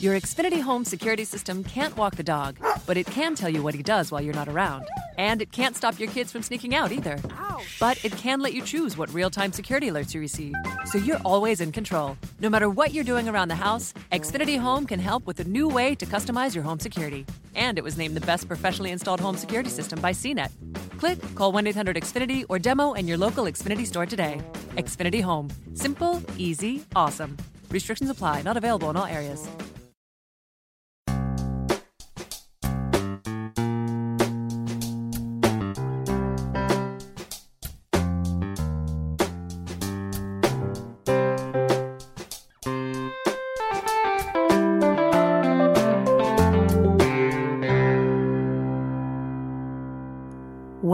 Your Xfinity home security system can't walk the dog, but it can tell you what he does while you're not around. And it can't stop your kids from sneaking out either. But it can let you choose what real time security alerts you receive, so you're always in control. No matter what you're doing around the house, Xfinity Home can help with a new way to customize your home security. And it was named the best professionally installed home security system by CNET. Click, call 1 800 Xfinity, or demo in your local Xfinity store today. Xfinity Home. Simple, easy, awesome. Restrictions apply, not available in all areas.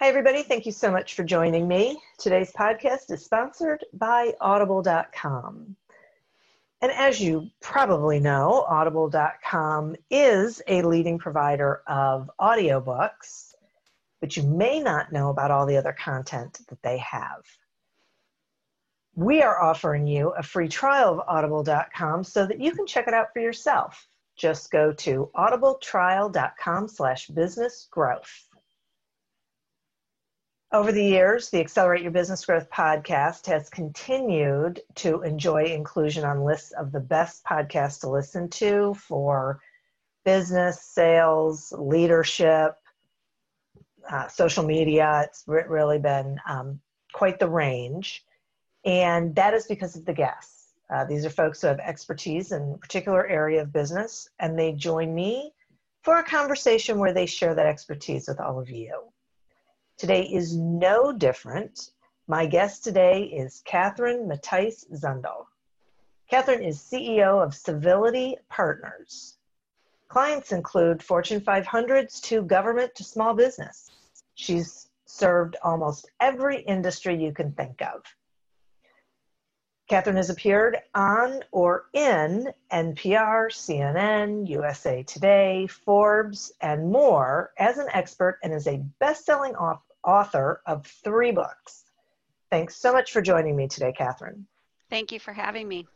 Hi, everybody. Thank you so much for joining me. Today's podcast is sponsored by Audible.com. And as you probably know, Audible.com is a leading provider of audiobooks, but you may not know about all the other content that they have. We are offering you a free trial of Audible.com so that you can check it out for yourself. Just go to audibletrial.com slash business growth. Over the years, the Accelerate Your Business Growth podcast has continued to enjoy inclusion on lists of the best podcasts to listen to for business, sales, leadership, uh, social media. It's really been um, quite the range. And that is because of the guests. Uh, these are folks who have expertise in a particular area of business, and they join me for a conversation where they share that expertise with all of you. Today is no different. My guest today is Catherine Mattice Zundel. Catherine is CEO of Civility Partners. Clients include Fortune 500s to government to small business. She's served almost every industry you can think of. Catherine has appeared on or in NPR, CNN, USA Today, Forbes, and more as an expert and is a best selling author author of three books. Thanks so much for joining me today, Catherine. Thank you for having me.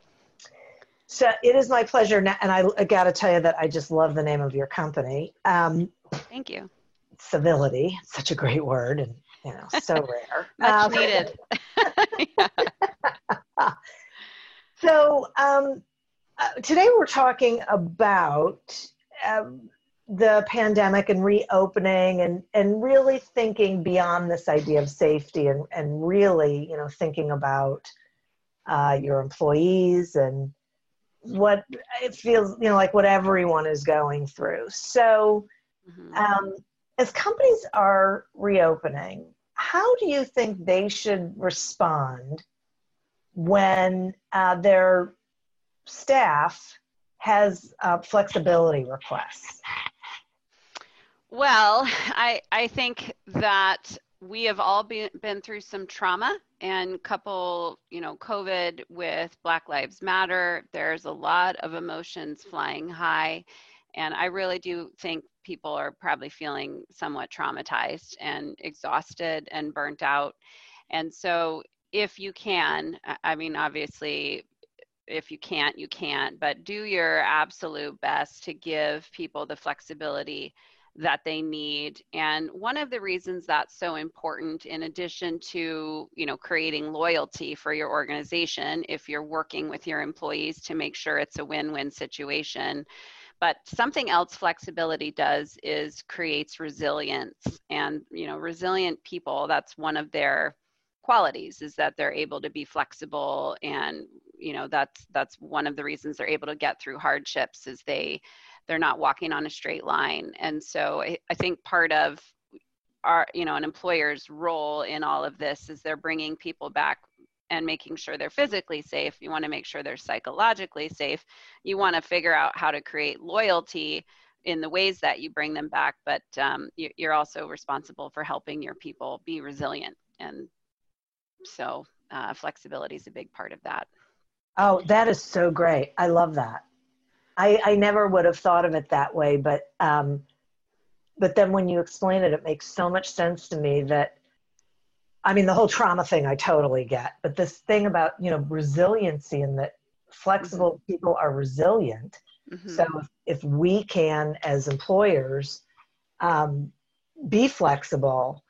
So it is my pleasure, and I, got to tell you that I just love the name of your company. Um, Thank you. Civility, such a great word, and you know, so rare. Much um, needed. so um, uh, today we're talking about um, the pandemic and reopening and and really thinking beyond this idea of safety and and really you know thinking about uh, your employees and what it feels you know like what everyone is going through so mm-hmm. um, as companies are reopening how do you think they should respond when uh, their staff has uh, flexibility requests well, I I think that we have all been been through some trauma and couple, you know, COVID with Black Lives Matter. There's a lot of emotions flying high, and I really do think people are probably feeling somewhat traumatized and exhausted and burnt out. And so, if you can, I mean, obviously, if you can't, you can't, but do your absolute best to give people the flexibility that they need. And one of the reasons that's so important in addition to you know creating loyalty for your organization if you're working with your employees to make sure it's a win-win situation but something else flexibility does is creates resilience. And you know resilient people that's one of their qualities is that they're able to be flexible and you know that's that's one of the reasons they're able to get through hardships is they they're not walking on a straight line. And so I, I think part of our you know an employer's role in all of this is they're bringing people back and making sure they're physically safe. You want to make sure they're psychologically safe. You want to figure out how to create loyalty in the ways that you bring them back but um, you, are also responsible for helping your people be resilient. And so uh, flexibility is a big part of that. Oh that is so great. I love that i, I never would have thought of it that way but um, but then when you explain it it makes so much sense to me that I mean, the whole trauma thing I totally get, but this thing about, you know, resiliency and that flexible mm-hmm. people are resilient. Mm-hmm. So if, if, we can, as employers, um, be flexible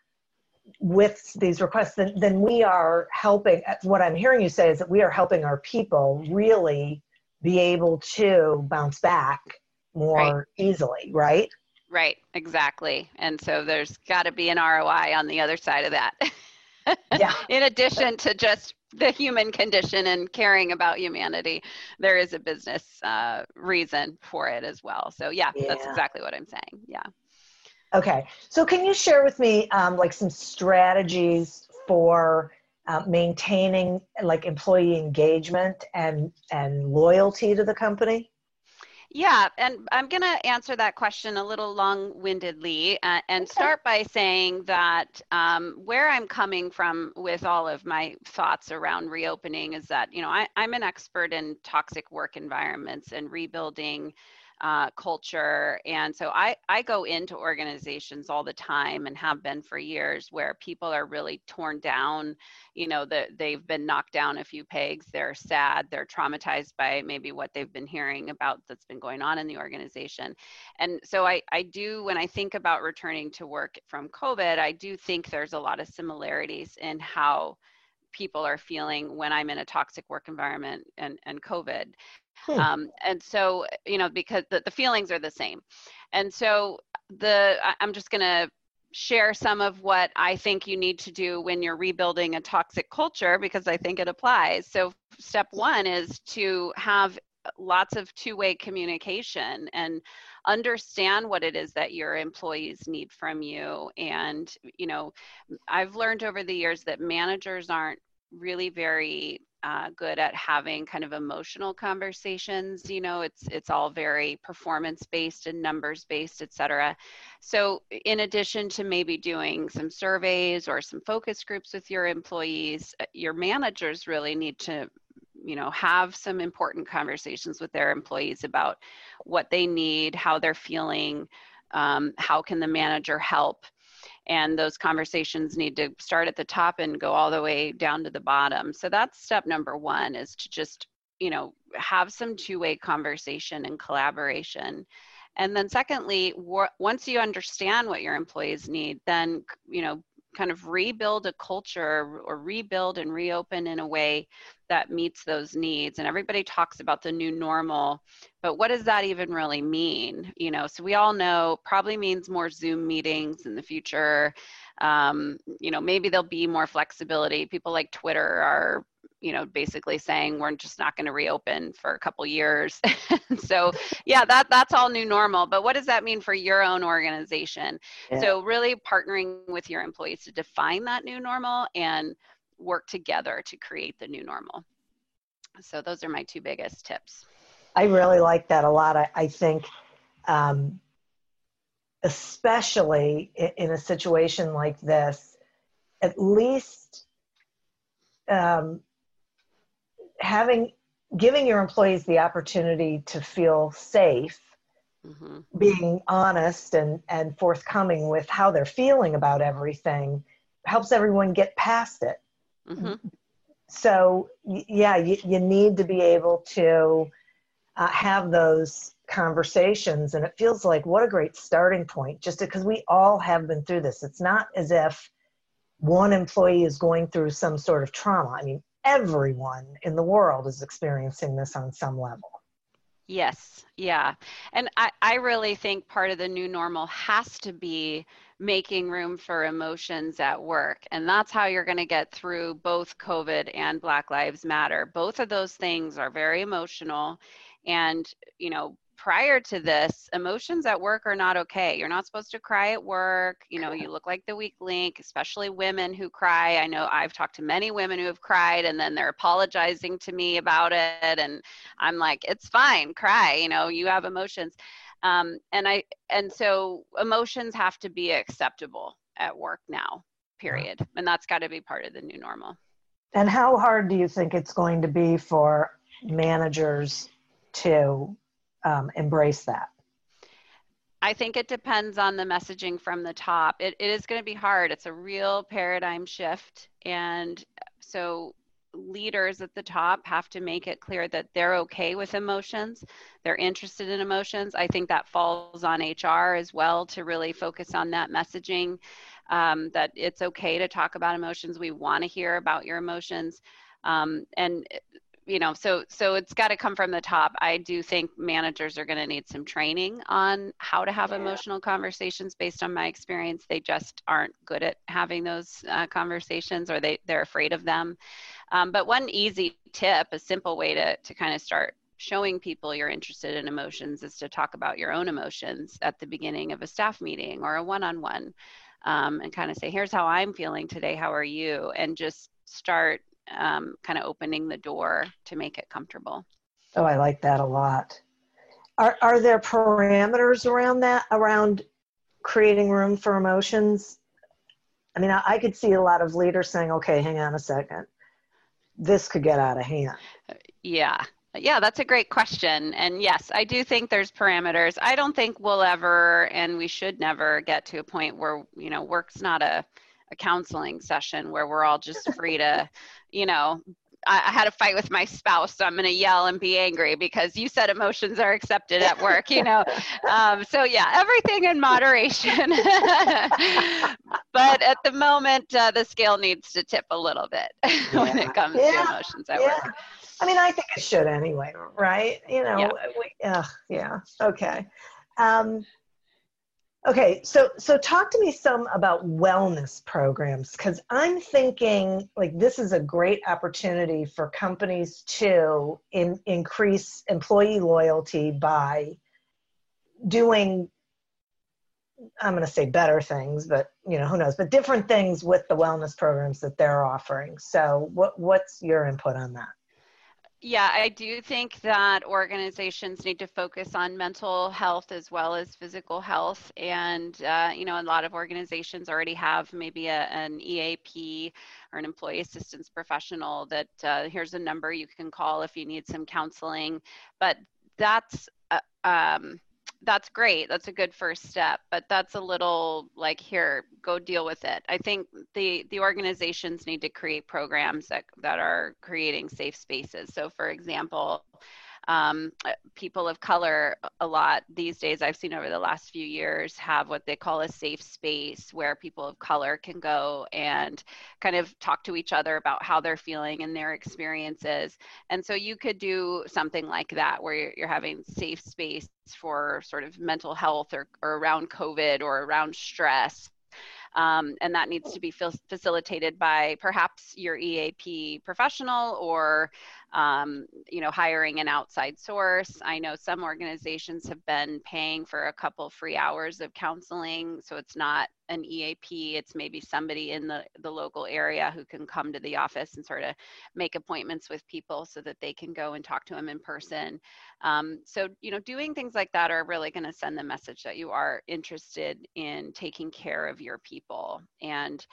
with these requests, then, then we are helping. What I'm hearing you say is that we are helping our people really be able to bounce back more right. easily, right? Right, exactly. And so there's got to be an ROI on the other side of that. yeah. in addition to just the human condition and caring about humanity, there is a business uh, reason for it as well. So yeah, yeah, that's exactly what I'm saying. Yeah. Okay. So can you share with me um, like some strategies for uh, maintaining like employee engagement and and loyalty to the company? Yeah, and I'm going to answer that question a little long windedly uh, and okay. start by saying that um, where I'm coming from with all of my thoughts around reopening is that, you know, I, I'm an expert in toxic work environments and rebuilding uh, culture. And so I, I go into organizations all the time and have been for years where people are really torn down, you know, that they've been knocked down a few pegs, they're sad, they're traumatized by maybe what they've been hearing about that's been going on in the organization. And so I, I do, when I think about returning to work from COVID, I do think there's a lot of similarities in how people are feeling when I'm in a toxic work environment and, and COVID. Hmm. Um, and so, you know, because the, the feelings are the same. And so the, I'm just going to share some of what I think you need to do when you're rebuilding a toxic culture because I think it applies. So, step one is to have lots of two way communication and understand what it is that your employees need from you. And, you know, I've learned over the years that managers aren't really very uh, good at having kind of emotional conversations you know it's it's all very performance based and numbers based etc so in addition to maybe doing some surveys or some focus groups with your employees uh, your managers really need to you know have some important conversations with their employees about what they need how they're feeling um, how can the manager help and those conversations need to start at the top and go all the way down to the bottom. So that's step number one is to just you know have some two-way conversation and collaboration. And then secondly once you understand what your employees need then you know kind of rebuild a culture or rebuild and reopen in a way that meets those needs and everybody talks about the new normal but what does that even really mean? You know so we all know probably means more zoom meetings in the future. Um, you know maybe there'll be more flexibility. People like twitter are you know basically saying we're just not going to reopen for a couple years. So yeah that that's all new normal but what does that mean for your own organization? Yeah. so really partnering with your employees to define that new normal and work together to create the new normal. So those are my two biggest tips. I really like that a lot. I, I think um, especially in a situation like this at least um, having giving your employees the opportunity to feel safe mm-hmm. being honest and and forthcoming with how they're feeling about everything helps everyone get past it mm-hmm. so yeah you, you need to be able to uh, have those conversations and it feels like what a great starting point just because we all have been through this it's not as if one employee is going through some sort of trauma i mean everyone in the world is experiencing this on some level. Yes, yeah. And I, I really think part of the new normal has to be making room for emotions at work. And that's how you're going to get through both COVID and Black Lives Matter. Both of those things are very emotional. And, you know, prior to this, emotions at work are not okay. You're not supposed to cry at work. You know, you look like the weak link, especially women who cry. I know I've talked to many women who have cried and then they're apologizing to me about it. And I'm like, it's fine, cry. You know, you have emotions. Um, and I, and so emotions have to be acceptable at work now, period. And that's got to be part of the new normal. And how hard do you think it's going to be for managers to um, embrace that? I think it depends on the messaging from the top. It, it is going to be hard. It's a real paradigm shift. And so leaders at the top have to make it clear that they're okay with emotions, they're interested in emotions. I think that falls on HR as well to really focus on that messaging um, that it's okay to talk about emotions. We want to hear about your emotions. Um, and you know so so it's got to come from the top. I do think managers are going to need some training on how to have yeah. emotional conversations based on my experience. They just aren't good at having those uh, conversations or they they're afraid of them. Um, but one easy tip a simple way to to kind of start showing people you're interested in emotions is to talk about your own emotions at the beginning of a staff meeting or a one-on-one um, and kind of say here's how i'm feeling today. How are you? And just start um, kind of opening the door to make it comfortable. Oh, I like that a lot. Are, are there parameters around that, around creating room for emotions? I mean, I, I could see a lot of leaders saying, okay, hang on a second. This could get out of hand. Yeah, yeah, that's a great question. And yes, I do think there's parameters. I don't think we'll ever and we should never get to a point where, you know, work's not a a counseling session where we're all just free to, you know, I, I had a fight with my spouse, so I'm going to yell and be angry because you said emotions are accepted at work, you know. Um, so yeah, everything in moderation. but at the moment, uh, the scale needs to tip a little bit yeah. when it comes yeah. to emotions at yeah. work. I mean, I think it should anyway, right? You know, yeah. We, uh, yeah. Okay. Um, Okay, so so talk to me some about wellness programs because I'm thinking like this is a great opportunity for companies to in, increase employee loyalty by doing I'm going to say better things, but you know who knows, but different things with the wellness programs that they're offering. So what what's your input on that? Yeah, I do think that organizations need to focus on mental health as well as physical health. And, uh, you know, a lot of organizations already have maybe a, an EAP or an employee assistance professional that uh, here's a number you can call if you need some counseling. But that's, uh, um, that's great. That's a good first step, but that's a little like here, go deal with it. I think the the organizations need to create programs that that are creating safe spaces. So for example, um, uh, people of color a lot these days i've seen over the last few years have what they call a safe space where people of color can go and kind of talk to each other about how they're feeling and their experiences. And so you could do something like that where you're, having safe space for sort of mental health or, or around covid or around stress. Um, and that needs to be facilitated by perhaps your EAP professional or um, you know, hiring an outside source. I know some organizations have been paying for a couple free hours of counseling, so it's not an EAP. It's maybe somebody in the the local area who can come to the office and sort of make appointments with people so that they can go and talk to them in person. Um, so you know, doing things like that are really going to send the message that you are interested in taking care of your people and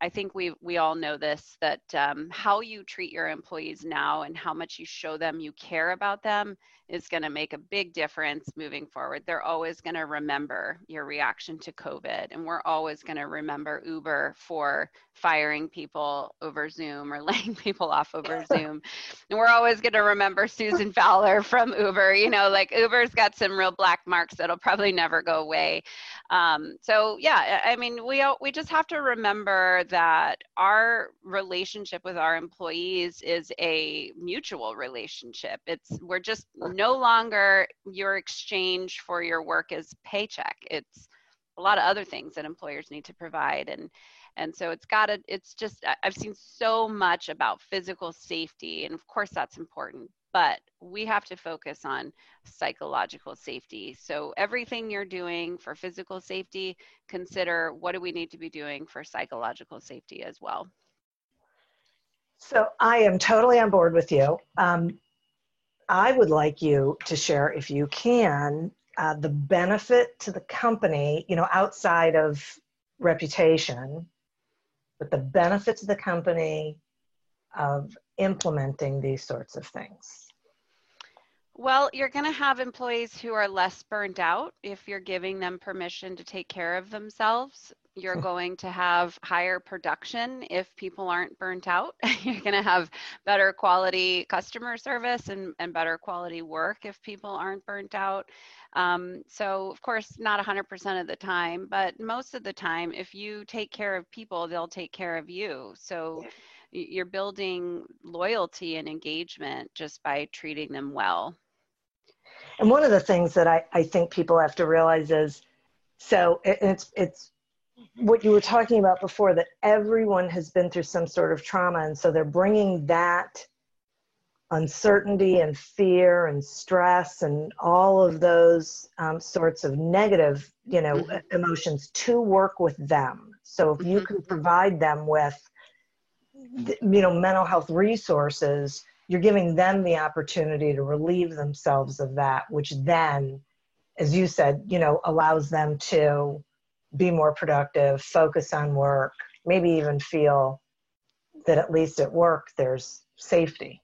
I think we we all know this that um, how you treat your employees now and how much you show them you care about them is going to make a big difference moving forward. They're always going to remember your reaction to COVID, and we're always going to remember Uber for firing people over Zoom or laying people off over Zoom, and we're always going to remember Susan Fowler from Uber. You know, like Uber's got some real black marks that'll probably never go away. Um, so yeah, I mean, we we just have to remember that our relationship with our employees is a mutual relationship. It's we're just no longer your exchange for your work is paycheck. It's a lot of other things that employers need to provide and and so it's got to it's just i've seen so much about physical safety and of course that's important but we have to focus on psychological safety. So, everything you're doing for physical safety, consider what do we need to be doing for psychological safety as well. So, I am totally on board with you. Um, I would like you to share, if you can, uh, the benefit to the company, you know, outside of reputation, but the benefit to the company of implementing these sorts of things? Well, you're going to have employees who are less burned out if you're giving them permission to take care of themselves. You're going to have higher production if people aren't burnt out. you're going to have better quality customer service and, and better quality work if people aren't burnt out. Um, so, of course, not 100% of the time, but most of the time, if you take care of people, they'll take care of you. So, yeah you're building loyalty and engagement just by treating them well. And one of the things that I, I think people have to realize is so it, it's it's what you were talking about before that everyone has been through some sort of trauma and so they're bringing that uncertainty and fear and stress and all of those um, sorts of negative you know mm-hmm. emotions to work with them so if you mm-hmm. can provide them with you know mental health resources you're giving them the opportunity to relieve themselves of that which then as you said you know allows them to be more productive focus on work maybe even feel that at least at work there's safety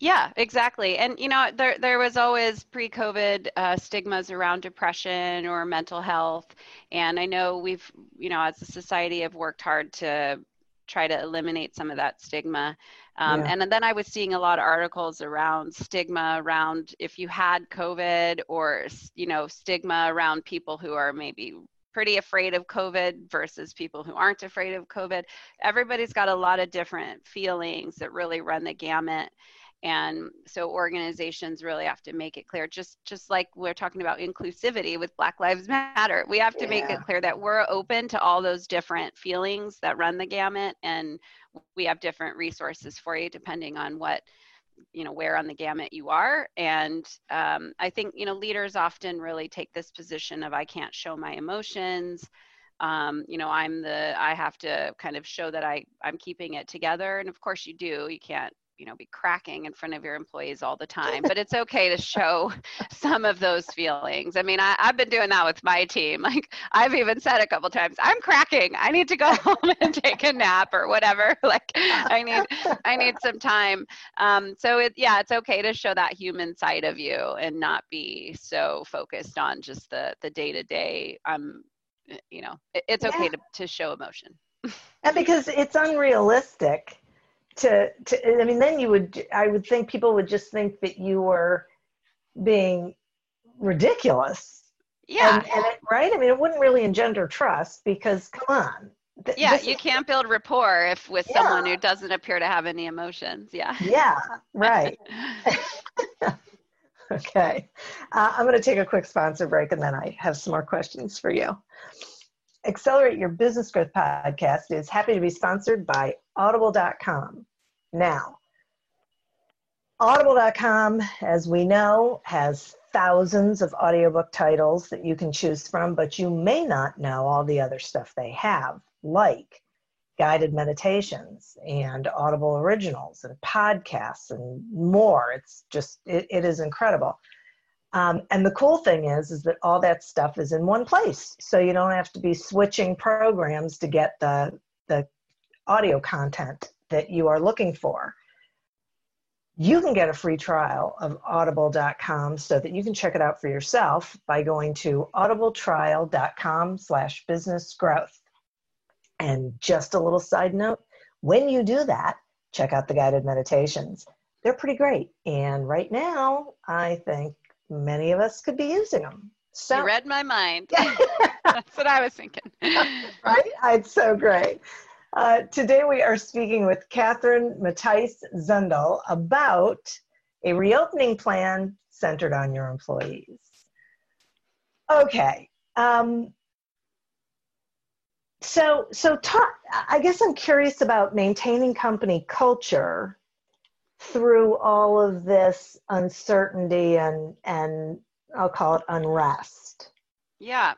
yeah, exactly. And you know, there there was always pre-COVID uh, stigmas around depression or mental health, and I know we've you know as a society have worked hard to try to eliminate some of that stigma. Um, yeah. And then I was seeing a lot of articles around stigma around if you had COVID or, you know, stigma around people who are maybe pretty afraid of COVID versus people who aren't afraid of COVID. Everybody's got a lot of different feelings that really run the gamut and so organizations really have to make it clear just just like we're talking about inclusivity with black lives matter we have to yeah. make it clear that we're open to all those different feelings that run the gamut and we have different resources for you depending on what you know where on the gamut you are. And um, i think you know leaders often really take this position of i can't show my emotions. Um, you know i'm the i have to kind of show that i i'm keeping it together. And of course you do. You can't you know be cracking in front of your employees all the time but it's okay to show some of those feelings. I mean I, have been doing that with my team. Like i've even said a couple times i'm cracking. I need to go home and take a nap or whatever. Like i need i need some time. Um, so it, yeah it's okay to show that human side of you and not be so focused on just the the day to day i'm you know it, it's okay yeah. to, to show emotion. And because it's unrealistic to, to i mean then you would i would think people would just think that you were being ridiculous. Yeah and, and it, right? I mean it wouldn't really engender trust because come on. Th- yeah you is, can't build rapport if with yeah. someone who doesn't appear to have any emotions yeah. Yeah right. Okay. Uh, i'm going to take a quick sponsor break and then i have some more questions for you. Accelerate Your Business Growth podcast is happy to be sponsored by Audible.com. Now, Audible.com, as we know, has thousands of audiobook titles that you can choose from, but you may not know all the other stuff they have, like guided meditations and Audible originals and podcasts and more. It's just, it, it is incredible. Um, and the cool thing is, is that all that stuff is in one place. So you don't have to be switching programs to get the, the audio content that you are looking for. You can get a free trial of audible.com so that you can check it out for yourself by going to audibletrial.com slash business growth. And just a little side note, when you do that, check out the guided meditations. They're pretty great. And right now, I think many of us could be using them. So, you read my mind. That's what I was thinking. right? It's so great. Uh, today we are speaking with Catherine Mattice Zundel about a reopening plan centered on your employees. Okay. Um, so, so talk, I guess I'm curious about maintaining company culture through all of this uncertainty and, and I'll call it unrest. Yeah.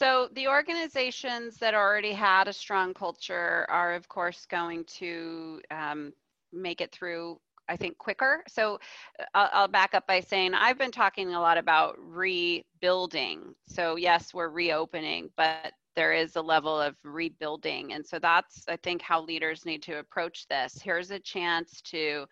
So the organizations that already had a strong culture are, of course, going to um, make it through I think quicker. So uh, I'll, I'll, back up by saying I've been talking a lot about rebuilding. So yes, we're reopening, but there is a level of rebuilding. And so that's, I think, how leaders need to approach this. Here's a chance to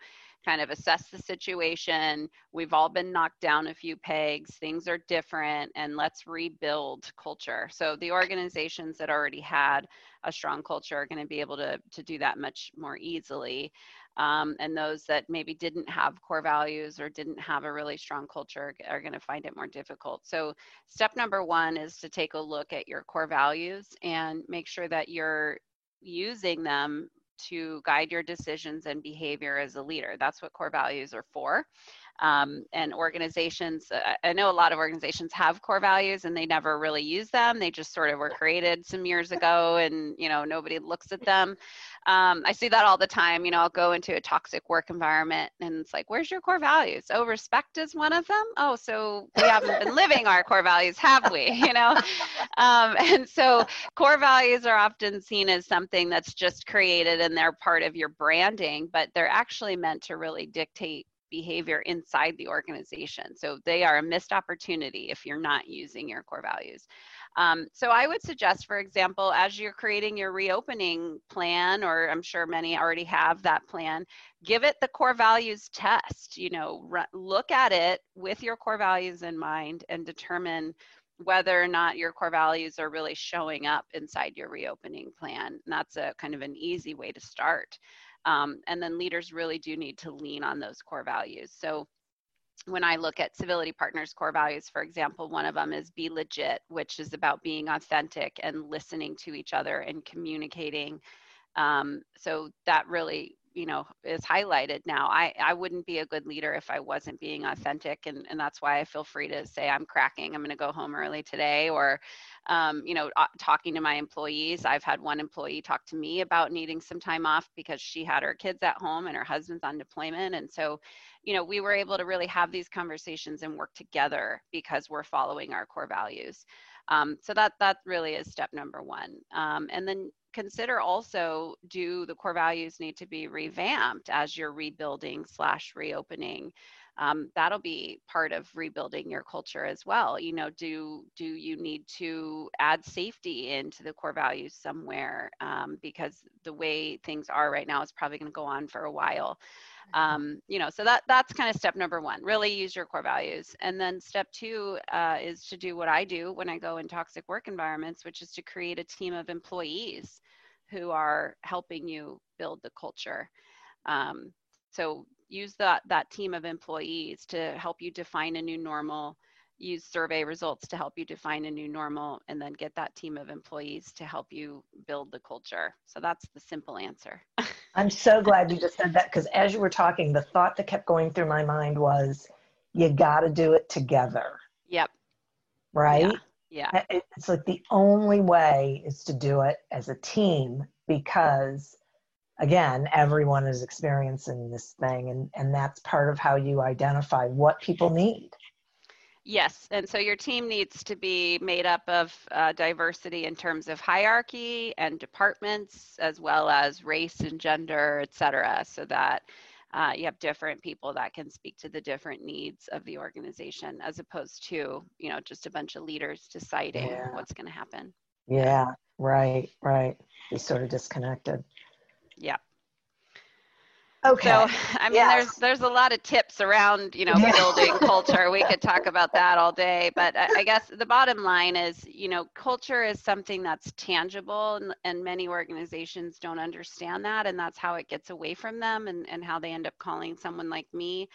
kind of assess the situation. We've all been knocked down a few pegs, things are different, and let's rebuild culture. So the organizations that already had a strong culture are going to be able to, to do that much more easily. Um, and those that maybe didn't have core values or didn't have a really strong culture are going to find it more difficult. So, step number one is to take a look at your core values and make sure that you're using them to guide your decisions and behavior as a leader. That's what core values are for. Um, and organizations, uh, I know a lot of organizations have core values and they never really use them. They just sort of were created some years ago and, you know, nobody looks at them. Um, I see that all the time. You know, I'll go into a toxic work environment and it's like, where's your core values? Oh, respect is one of them. Oh, so we haven't been living our core values, have we? You know? Um, and so core values are often seen as something that's just created and they're part of your branding, but they're actually meant to really dictate behavior inside the organization. So they are a missed opportunity if you're not using your core values. Um, so I would suggest, for example, as you're creating your reopening plan, or I'm sure many already have that plan, give it the core values test. You know, look at it with your core values in mind and determine whether or not your core values are really showing up inside your reopening plan. And that's a kind of an easy way to start. Um, and then leaders really do need to lean on those core values. So when I look at civility partners core values, for example, one of them is be legit, which is about being authentic and listening to each other and communicating. Um, so that really you know is highlighted now i i wouldn't be a good leader if i wasn't being authentic and and that's why i feel free to say i'm cracking i'm going to go home early today or um, you know uh, talking to my employees. I've had one employee talk to me about needing some time off because she had her kids at home and her husband's on deployment and so you know we were able to really have these conversations and work together because we're following our core values um, so that that really is step number one. Um, and then consider also do the core values need to be revamped as you're rebuilding slash reopening? Um, that'll be part of rebuilding your culture as well. You know do do you need to add safety into the core values somewhere? Um, because the way things are right now is probably going to go on for a while um, you know so that that's kind of step number one really use your core values. And then step two uh, is to do what i do when i go in toxic work environments which is to create a team of employees who are helping you build the culture. Um, so use that that team of employees to help you define a new normal use survey results to help you define a new normal and then get that team of employees to help you build the culture. So that's the simple answer I'm so glad you just said that because as you were talking, the thought that kept going through my mind was, you got to do it together. Yep. Right? Yeah. yeah. It's like the only way is to do it as a team because, again, everyone is experiencing this thing, and, and that's part of how you identify what people need. Yes, and so your team needs to be made up of uh, diversity in terms of hierarchy and departments, as well as race and gender, et cetera, so that uh, you have different people that can speak to the different needs of the organization, as opposed to you know just a bunch of leaders deciding yeah. what's going to happen. Yeah, right, right. Be sort of disconnected. Yeah. Okay. So, I mean, yes. there's there's a lot of tips around, you know, building culture. We could talk about that all day, but I, I, guess the bottom line is, you know, culture is something that's tangible, and, and many organizations don't understand that, and that's how it gets away from them, and and how they end up calling someone like me.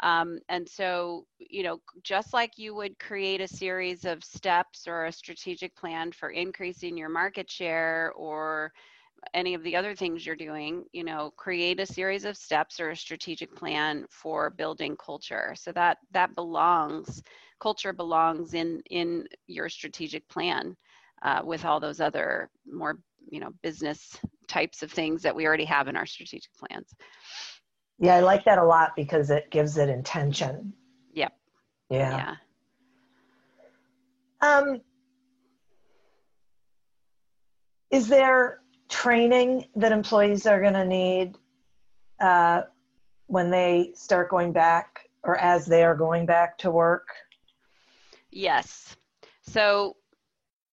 Um, and so, you know, just like you would create a series of steps or a strategic plan for increasing your market share or any of the other things you're doing, you know, create a series of steps or a strategic plan for building culture. So that that belongs, culture belongs in in your strategic plan uh, with all those other more, you know, business types of things that we already have in our strategic plans. Yeah, I like that a lot because it gives it intention. Yep. Yeah. Yeah. Um, is there training that employees are going to need uh, when they start going back or as they are going back to work? Yes. So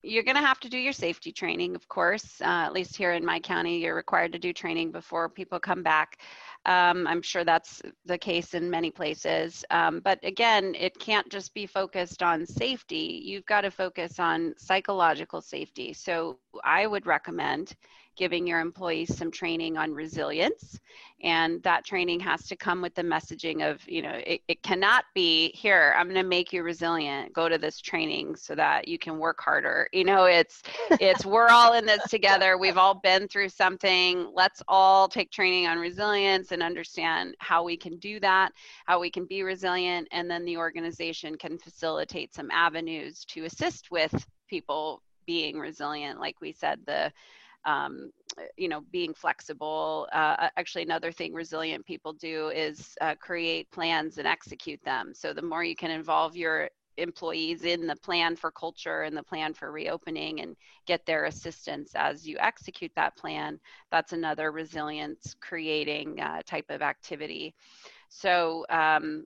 you're going to have to do your safety training, of course. Uh, at least here in my county, you're required to do training before people come back. Um, I'm sure that's the case in many places. Um, but again, it can't just be focused on safety. You've got to focus on psychological safety. So I would recommend giving your employees some training on resilience. And that training has to come with the messaging of, you know, it, it cannot be here, I'm going to make you resilient. Go to this training so that you can work harder. You know, it's, it's, we're all in this together. We've all been through something. Let's all take training on resilience and understand how we can do that, how we can be resilient. And then the organization can facilitate some avenues to assist with people being resilient like we said the um, you know, being flexible. Uh, actually, another thing resilient people do is uh, create plans and execute them. So the more you can involve your employees in the plan for culture and the plan for reopening and get their assistance as you execute that plan, that's another resilience creating uh, type of activity. So, um,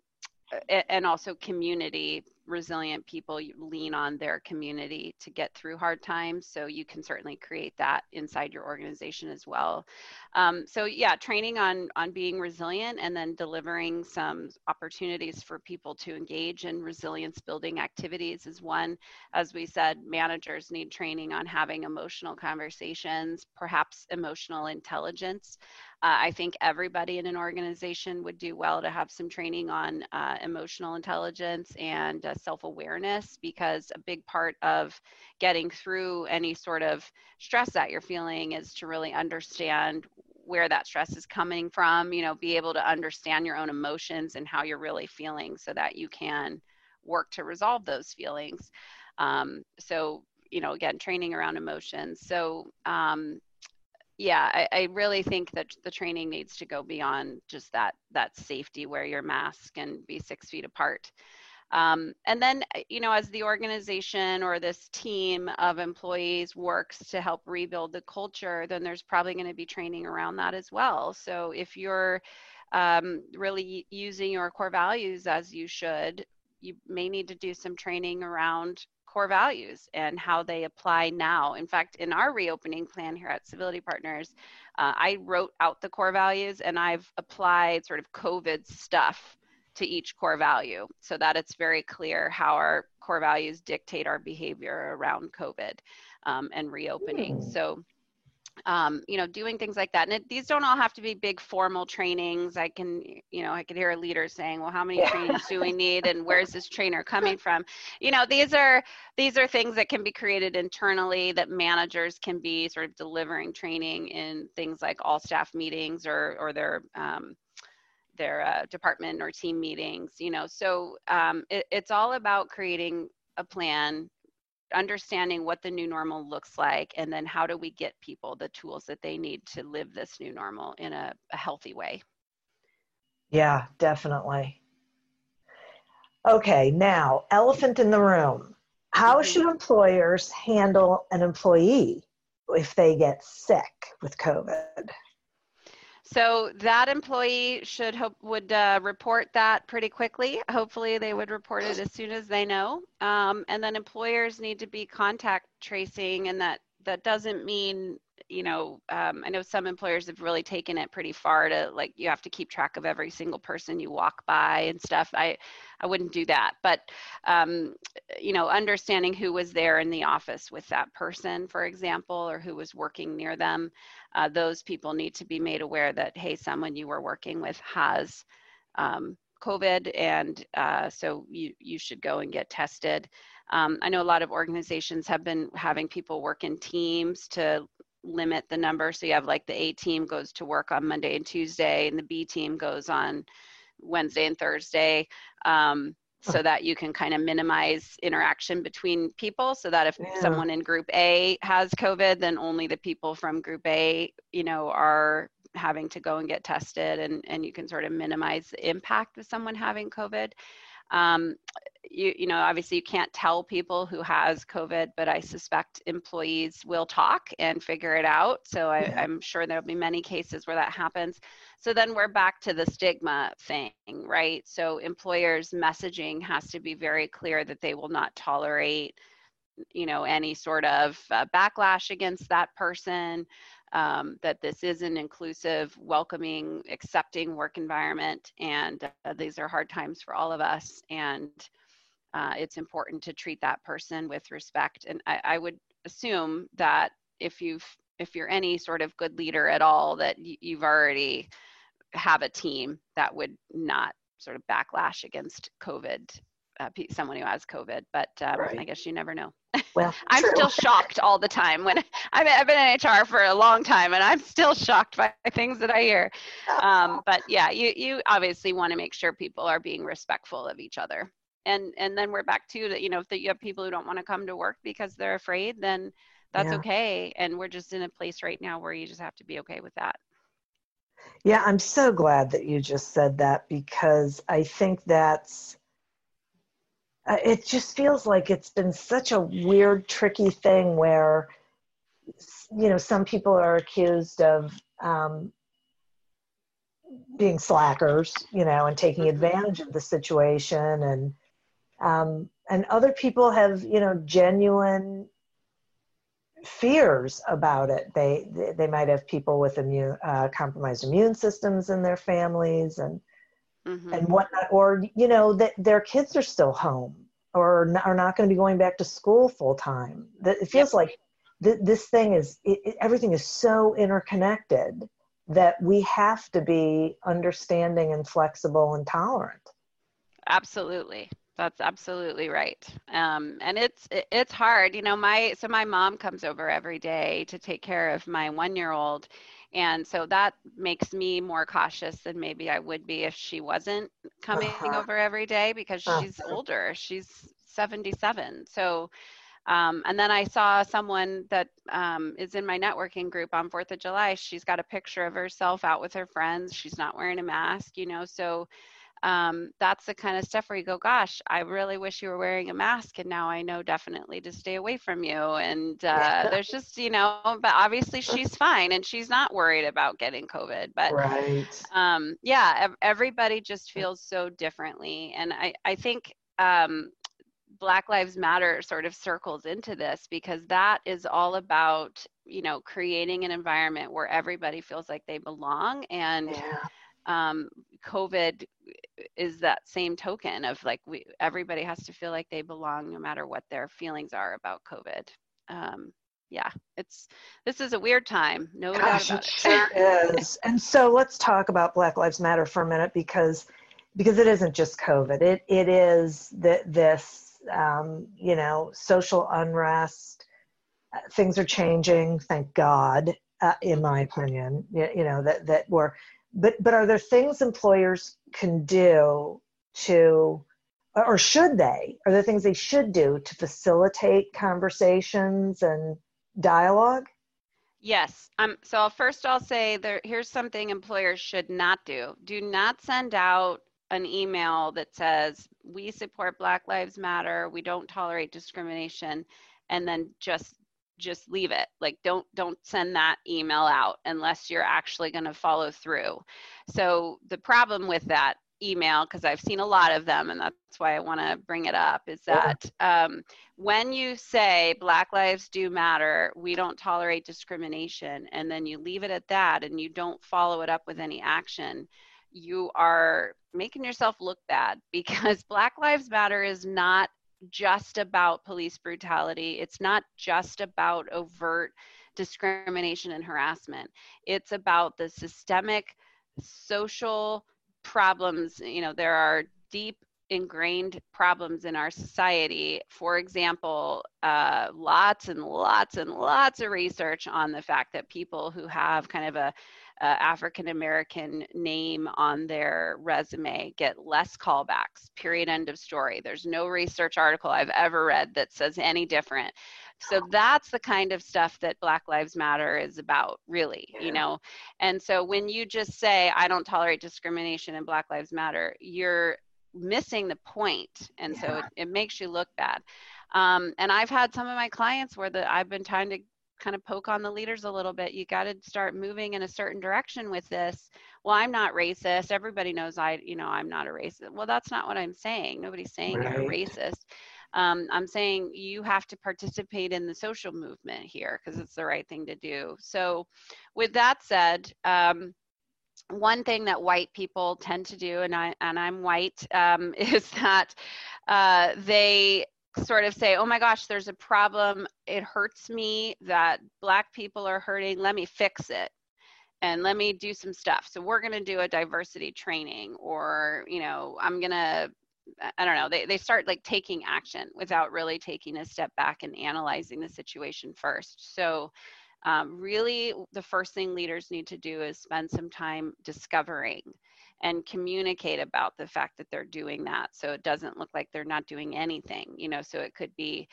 and also community resilient people lean on their community to get through hard times. So you can certainly create that inside your organization as well. Um, so yeah, training on on being resilient and then delivering some opportunities for people to engage in resilience building activities is one. As we said, managers need training on having emotional conversations, perhaps emotional intelligence. Uh, I think everybody in an organization would do well to have some training on uh, emotional intelligence and uh, self awareness because a big part of getting through any sort of stress that you're feeling is to really understand where that stress is coming from, you know, be able to understand your own emotions and how you're really feeling so that you can work to resolve those feelings. Um, so, you know, again, training around emotions. So, um, yeah, I, I, really think that the training needs to go beyond just that that safety, wear your mask and be six feet apart. Um, and then, uh, you know, as the organization or this team of employees works to help rebuild the culture, then there's probably going to be training around that as well. So if you're um, really using your core values as you should, you may need to do some training around core values and how they apply now. In fact, in our reopening plan here at Civility Partners, uh, I wrote out the core values and I've applied sort of COVID stuff to each core value so that it's very clear how our core values dictate our behavior around COVID um, and reopening. So um, you know, doing things like that. And it, these don't all have to be big formal trainings. I can, you know, I could hear a leader saying, well, how many yeah. trainings do we need? And where's this trainer coming from? You know, these are, these are things that can be created internally that managers can be sort of delivering training in things like all staff meetings or, or their, um, their uh, department or team meetings, you know, so um, it, it's all about creating a plan understanding what the new normal looks like and then how do we get people the tools that they need to live this new normal in a, a healthy way. Yeah definitely. Okay now elephant in the room. How mm-hmm. should employers handle an employee if they get sick with covid so that employee should hope would uh, report that pretty quickly. Hopefully, they would report it as soon as they know. Um, and then employers need to be contact tracing, and that that doesn't mean you know, um, I know some employers have really taken it pretty far to like you have to keep track of every single person you walk by and stuff. I, I wouldn't do that, but um, you know, understanding who was there in the office with that person, for example, or who was working near them, uh, those people need to be made aware that hey, someone you were working with has. Um, COVID, and uh, so you you should go and get tested. Um, I know a lot of organizations have been having people work in teams to limit the number. So you have like the A team goes to work on Monday and Tuesday, and the B team goes on Wednesday and Thursday. Um, so that you can kind of minimize interaction between people so that if yeah. someone in group A has COVID, then only the people from group A, you know, are having to go and get tested and, and you can sort of minimize the impact of someone having COVID. Um, you, you know, obviously you can't tell people who has COVID, but I suspect employees will talk and figure it out. So I, yeah. I'm sure there'll be many cases where that happens. So then we're back to the stigma thing, right? So employers' messaging has to be very clear that they will not tolerate, you know, any sort of uh, backlash against that person um, that this is an inclusive, welcoming, accepting work environment. And uh, these are hard times for all of us. And uh, it's important to treat that person with respect. And I, I, would assume that if you've if you're any sort of good leader at all, that you've already have a team that would not sort of backlash against COVID uh, someone who has COVID, but um, right. I guess you never know. Well, I'm true. still shocked all the time when I mean, I've been in HR for a long time, and I'm still shocked by things that I hear. Um, but yeah, you you obviously want to make sure people are being respectful of each other, and and then we're back to that. You know, if you have people who don't want to come to work because they're afraid, then that's yeah. okay. And we're just in a place right now where you just have to be okay with that. Yeah, I'm so glad that you just said that because I think that's uh, it just feels like it's been such a weird, tricky thing where, you know, some people are accused of um, being slackers, you know, and taking mm-hmm. advantage of the situation, and um, and other people have, you know, genuine fears about it. They they might have people with immune uh, compromised immune systems in their families, and mm-hmm. and whatnot, or you know that their kids are still home or are not going to be going back to school full time. It feels yep. like th- this thing is it, it, everything is so interconnected that we have to be understanding and flexible and tolerant. Absolutely. That's absolutely right. Um, and it's it's hard, you know. My so my mom comes over every day to take care of my one year old, and so that makes me more cautious than maybe I would be if she wasn't coming uh-huh. over every day because uh-huh. she's older. She's 77. So, um, and then I saw someone that um, is in my networking group on 4th of July. She's got a picture of herself out with her friends. She's not wearing a mask, you know. So, um, that's the kind of stuff where you go, gosh, I really wish you were wearing a mask, and now I know definitely to stay away from you. And uh, there's just, you know, but obviously she's fine and she's not worried about getting COVID. But right. um, yeah, everybody just feels so differently. And I, I think um, Black Lives Matter sort of circles into this because that is all about, you know, creating an environment where everybody feels like they belong and. Yeah um, COVID is that same token of like we everybody has to feel like they belong no matter what their feelings are about COVID. Um, yeah, it's this is a weird time. No Gosh, doubt about it. Sure is. And so let's talk about Black Lives Matter for a minute because because it isn't just COVID. It it is that this um, you know social unrest. Uh, things are changing, thank God. Uh, in my opinion, you, you know that that we're but but are there things employers can do to or should they are there things they should do to facilitate conversations and dialogue? Yes. Um, so first i'll say there here's something employers should not do. Do not send out an email that says we support black lives matter. We don't tolerate discrimination and then just just leave it. Like don't don't send that email out unless you're actually going to follow through. So the problem with that email because i've seen a lot of them and that's why i want to bring it up is that um, when you say black lives do matter we don't tolerate discrimination and then you leave it at that and you don't follow it up with any action you are making yourself look bad because black lives matter is not just about police brutality. It's not just about overt discrimination and harassment. It's about the systemic social problems. You know, there are deep ingrained problems in our society. For example, uh, lots and lots and lots of research on the fact that people who have kind of a, a African American name on their resume get less callbacks. Period. End of story. There's no research article I've ever read that says any different. So that's the kind of stuff that Black Lives Matter is about, really, yeah. you know. And so when you just say, I don't tolerate discrimination and Black Lives Matter, you're missing the point. point and yeah. so it, it, makes you look bad um, and i've had some of my clients where the i've been trying to kind of poke on the leaders a little bit you got to start moving in a certain direction with this. Well i'm not racist. Everybody knows i you know i'm not a racist. Well that's not what i'm saying. Nobody's saying right. you're a racist. Um, i'm saying you have to participate in the social movement here because it's the right thing to do. So with that said um, one thing that white people tend to do, and I and I'm white, um, is that uh, they sort of say, "Oh my gosh, there's a problem. It hurts me that black people are hurting. Let me fix it." and let me do some stuff. So we're going to do a diversity training or, you know, I'm going to I don't know, they, they start like taking action without really taking a step back and analyzing the situation first. So um, really the first thing leaders need to do is spend some time discovering and communicate about the fact that they're doing that so it doesn't look like they're not doing anything you know so it could be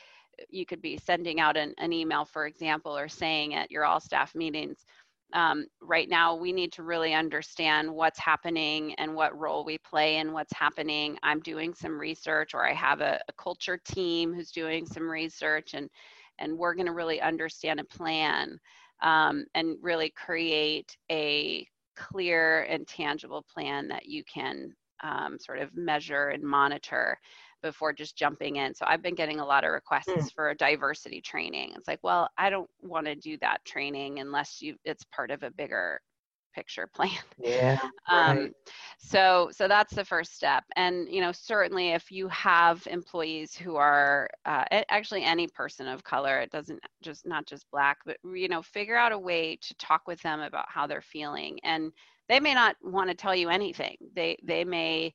you could be sending out an, an email for example or saying at your all staff meetings um, right now we need to really understand what's happening and what role we play in what's happening. I'm doing some research or i have a, a culture team who's doing some research and and we're going to really understand a plan um, and really create a clear and tangible plan that you can um, sort of measure and monitor before just jumping in. So I've been getting a lot of requests mm. for diversity training. It's like, well, I don't want to do that training unless you it's part of a bigger picture plan. Yeah. um, right. So so that's the first step, and you know certainly if you have employees who are uh, actually any person of color, it doesn't just not just black, but you know figure out a way to talk with them about how they're feeling, and they may not want to tell you anything. They they may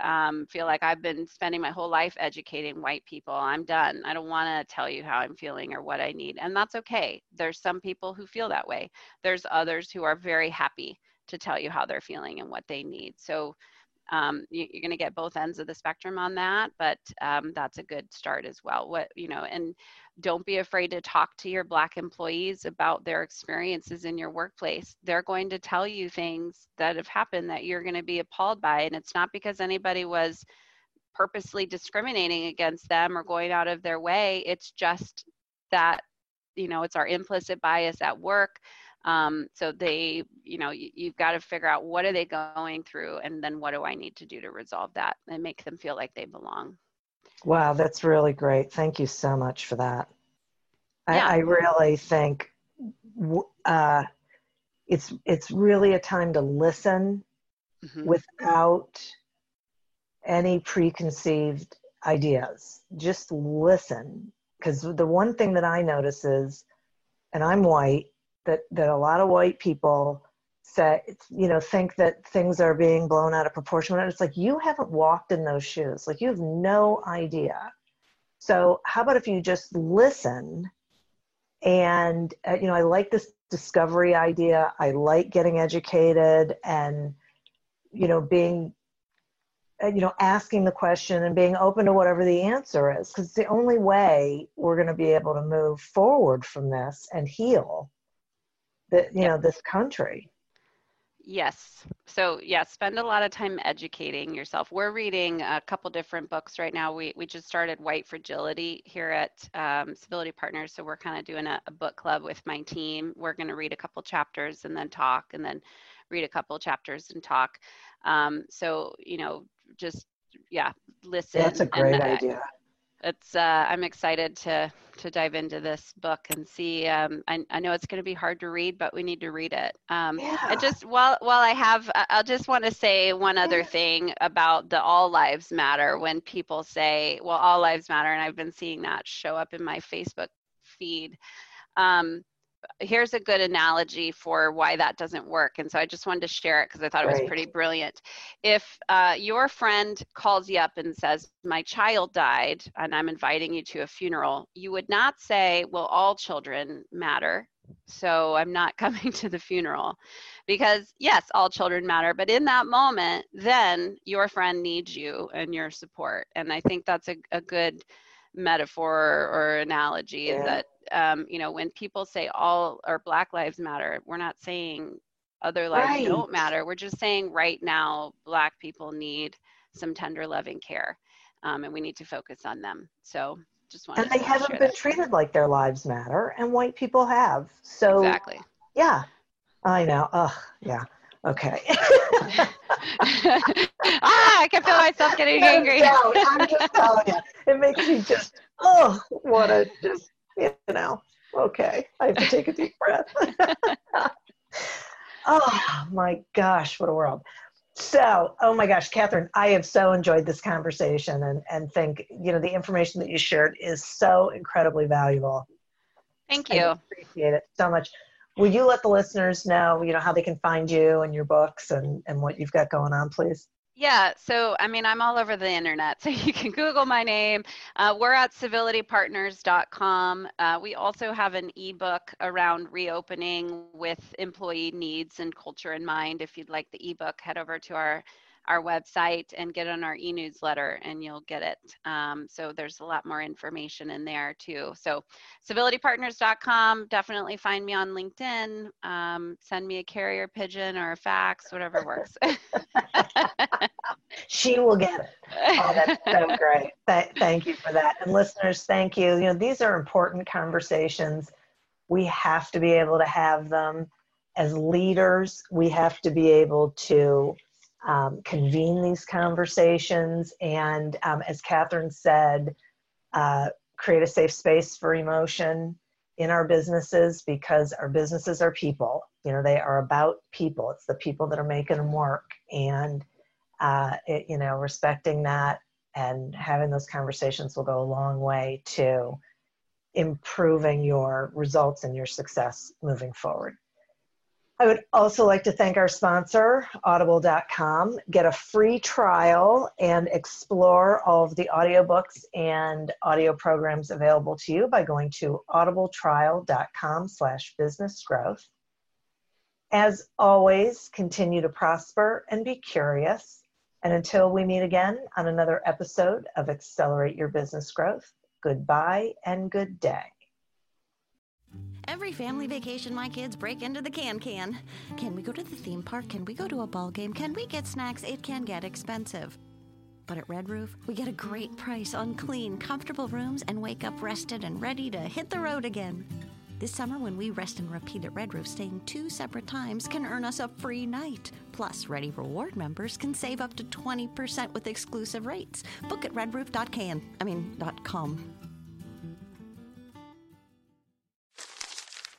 um, feel like I've been spending my whole life educating white people. I'm done. I don't want to tell you how I'm feeling or what I need. And that's okay. There's some people who feel that way. There's others who are very happy to tell you how they're feeling and what they need. So um, you, are going to get both ends of the spectrum on that, but um, that's a good start as well. What, you know, and don't be afraid to talk to your Black employees about their experiences in your workplace. They're going to tell you things that have happened that you're going to be appalled by. And it's not because anybody was purposely discriminating against them or going out of their way. It's just that, you know, it's our implicit bias at work. Um, so they, you know, you, you've got to figure out what are they going through and then what do I need to do to resolve that and make them feel like they belong. Wow, that's really great. Thank you so much for that. Yeah. I, I really think uh, it's it's really a time to listen mm-hmm. without any preconceived ideas. Just listen, because the one thing that I notice is, and I'm white, that that a lot of white people say you know think that things are being blown out of proportion. And it's like you haven't walked in those shoes. Like you have no idea. So how about if you just listen and uh, you know i like this discovery idea. I like getting educated and you know being uh, you know asking the question and being open to whatever the answer is. Because the only way we're going to be able to move forward from this and heal the you know this country Yes. So yeah, spend a lot of time educating yourself. We're reading a couple different books right now. We we just started White Fragility here at um, Civility Partners, so we're kind of doing a, a, book club with my team. We're going to read a couple chapters and then talk, and then read a couple chapters and talk. Um, so you know, just yeah, listen. That's a great idea it's uh, I'm excited to to dive into this book and see. Um, I, I know it's going to be hard to read, but we need to read it. Um, yeah. And just while while I have, I'll just want to say one other thing about the all lives matter. When people say, "Well, all lives matter," and I've been seeing that show up in my Facebook feed. Um, here's a good analogy for why that doesn't work. And so I just wanted to share it because I thought it was pretty brilliant. If uh, your friend calls you up and says, My child died and I'm inviting you to a funeral, you would not say, Well, all children matter. So I'm not coming to the funeral. Because yes, all children matter. But in that moment, then your friend needs you and your support. And I think that's a, a good metaphor or analogy Yeah. that um, you know when people say all or black lives matter we're not saying other lives Right. don't matter we're just saying right now black people need some tender loving care um, and we need to focus on them so just wanted And they haven't been that. treated like their lives matter, and white people have. So, exactly yeah, I know. Ugh, yeah. Okay. ah i can feel myself getting angry No, I'm just telling you. It makes me just, oh, what a just, you know, okay. I have to take a deep breath. oh my gosh, what a world. So, oh my gosh, Catherine, I have so enjoyed this conversation and, and think, you know, the information that you shared is so incredibly valuable. thank you. I appreciate it so much. Will you let the listeners know, you know, how they can find you and your books and, and what you've got going on, please? Yeah, so I mean, I'm all over the internet, so you can Google my name. Uh, we're at civilitypartners.com. Uh, we also have an ebook around reopening with employee needs and culture in mind. If you'd like the ebook, head over to our our website and get on our e-newsletter and you'll get it. Um, so there's a lot more information in there too. So civilitypartners.com, definitely find me on LinkedIn, um, send me a carrier pigeon or a fax, whatever works. She will get it. Oh, that's so great. Th- thank you for that. And listeners, thank you. You know, these are important conversations. We have to be able to have them as leaders. We have to be able to um, convene these conversations. And um, as Catherine said, uh, create a safe space for emotion in our businesses because our businesses are people. You know, they are about people. It's the people that are making them work. And uh, it, you know, respecting that and having those conversations will go a long way to improving your results and your success moving forward. I would also like to thank our sponsor, audible.com. Get a free trial and explore all of the audiobooks and audio programs available to you by going to audibletrial.com slash business growth. As always, continue to prosper and be curious. And until we meet again on another episode of Accelerate Your Business Growth, goodbye and good day. Every family vacation, my kids break into the can can. Can we go to the theme park? Can we go to a ball game? Can we get snacks? It can get expensive. But at Red Roof, we get a great price on clean, comfortable rooms and wake up rested and ready to hit the road again. This summer, when we rest and repeat at Red Roof, staying two separate times can earn us a free night. Plus, RediReward members can save up to 20% with exclusive rates. Book at redroof.can. I mean, .com.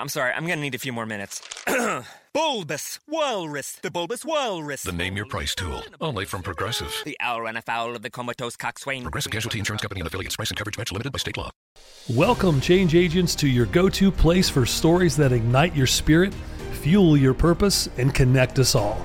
I'm sorry, I'm gonna need a few more minutes. bulbous Walrus, the Bulbous Walrus. The Name Your Price tool, only from Progressive. The owl ran afoul of the comatose coxswain. Progressive Casualty Insurance Company and affiliates. Price and coverage match limited by state law. Welcome, change agents, to your go to place for stories that ignite your spirit, fuel your purpose, and connect us all.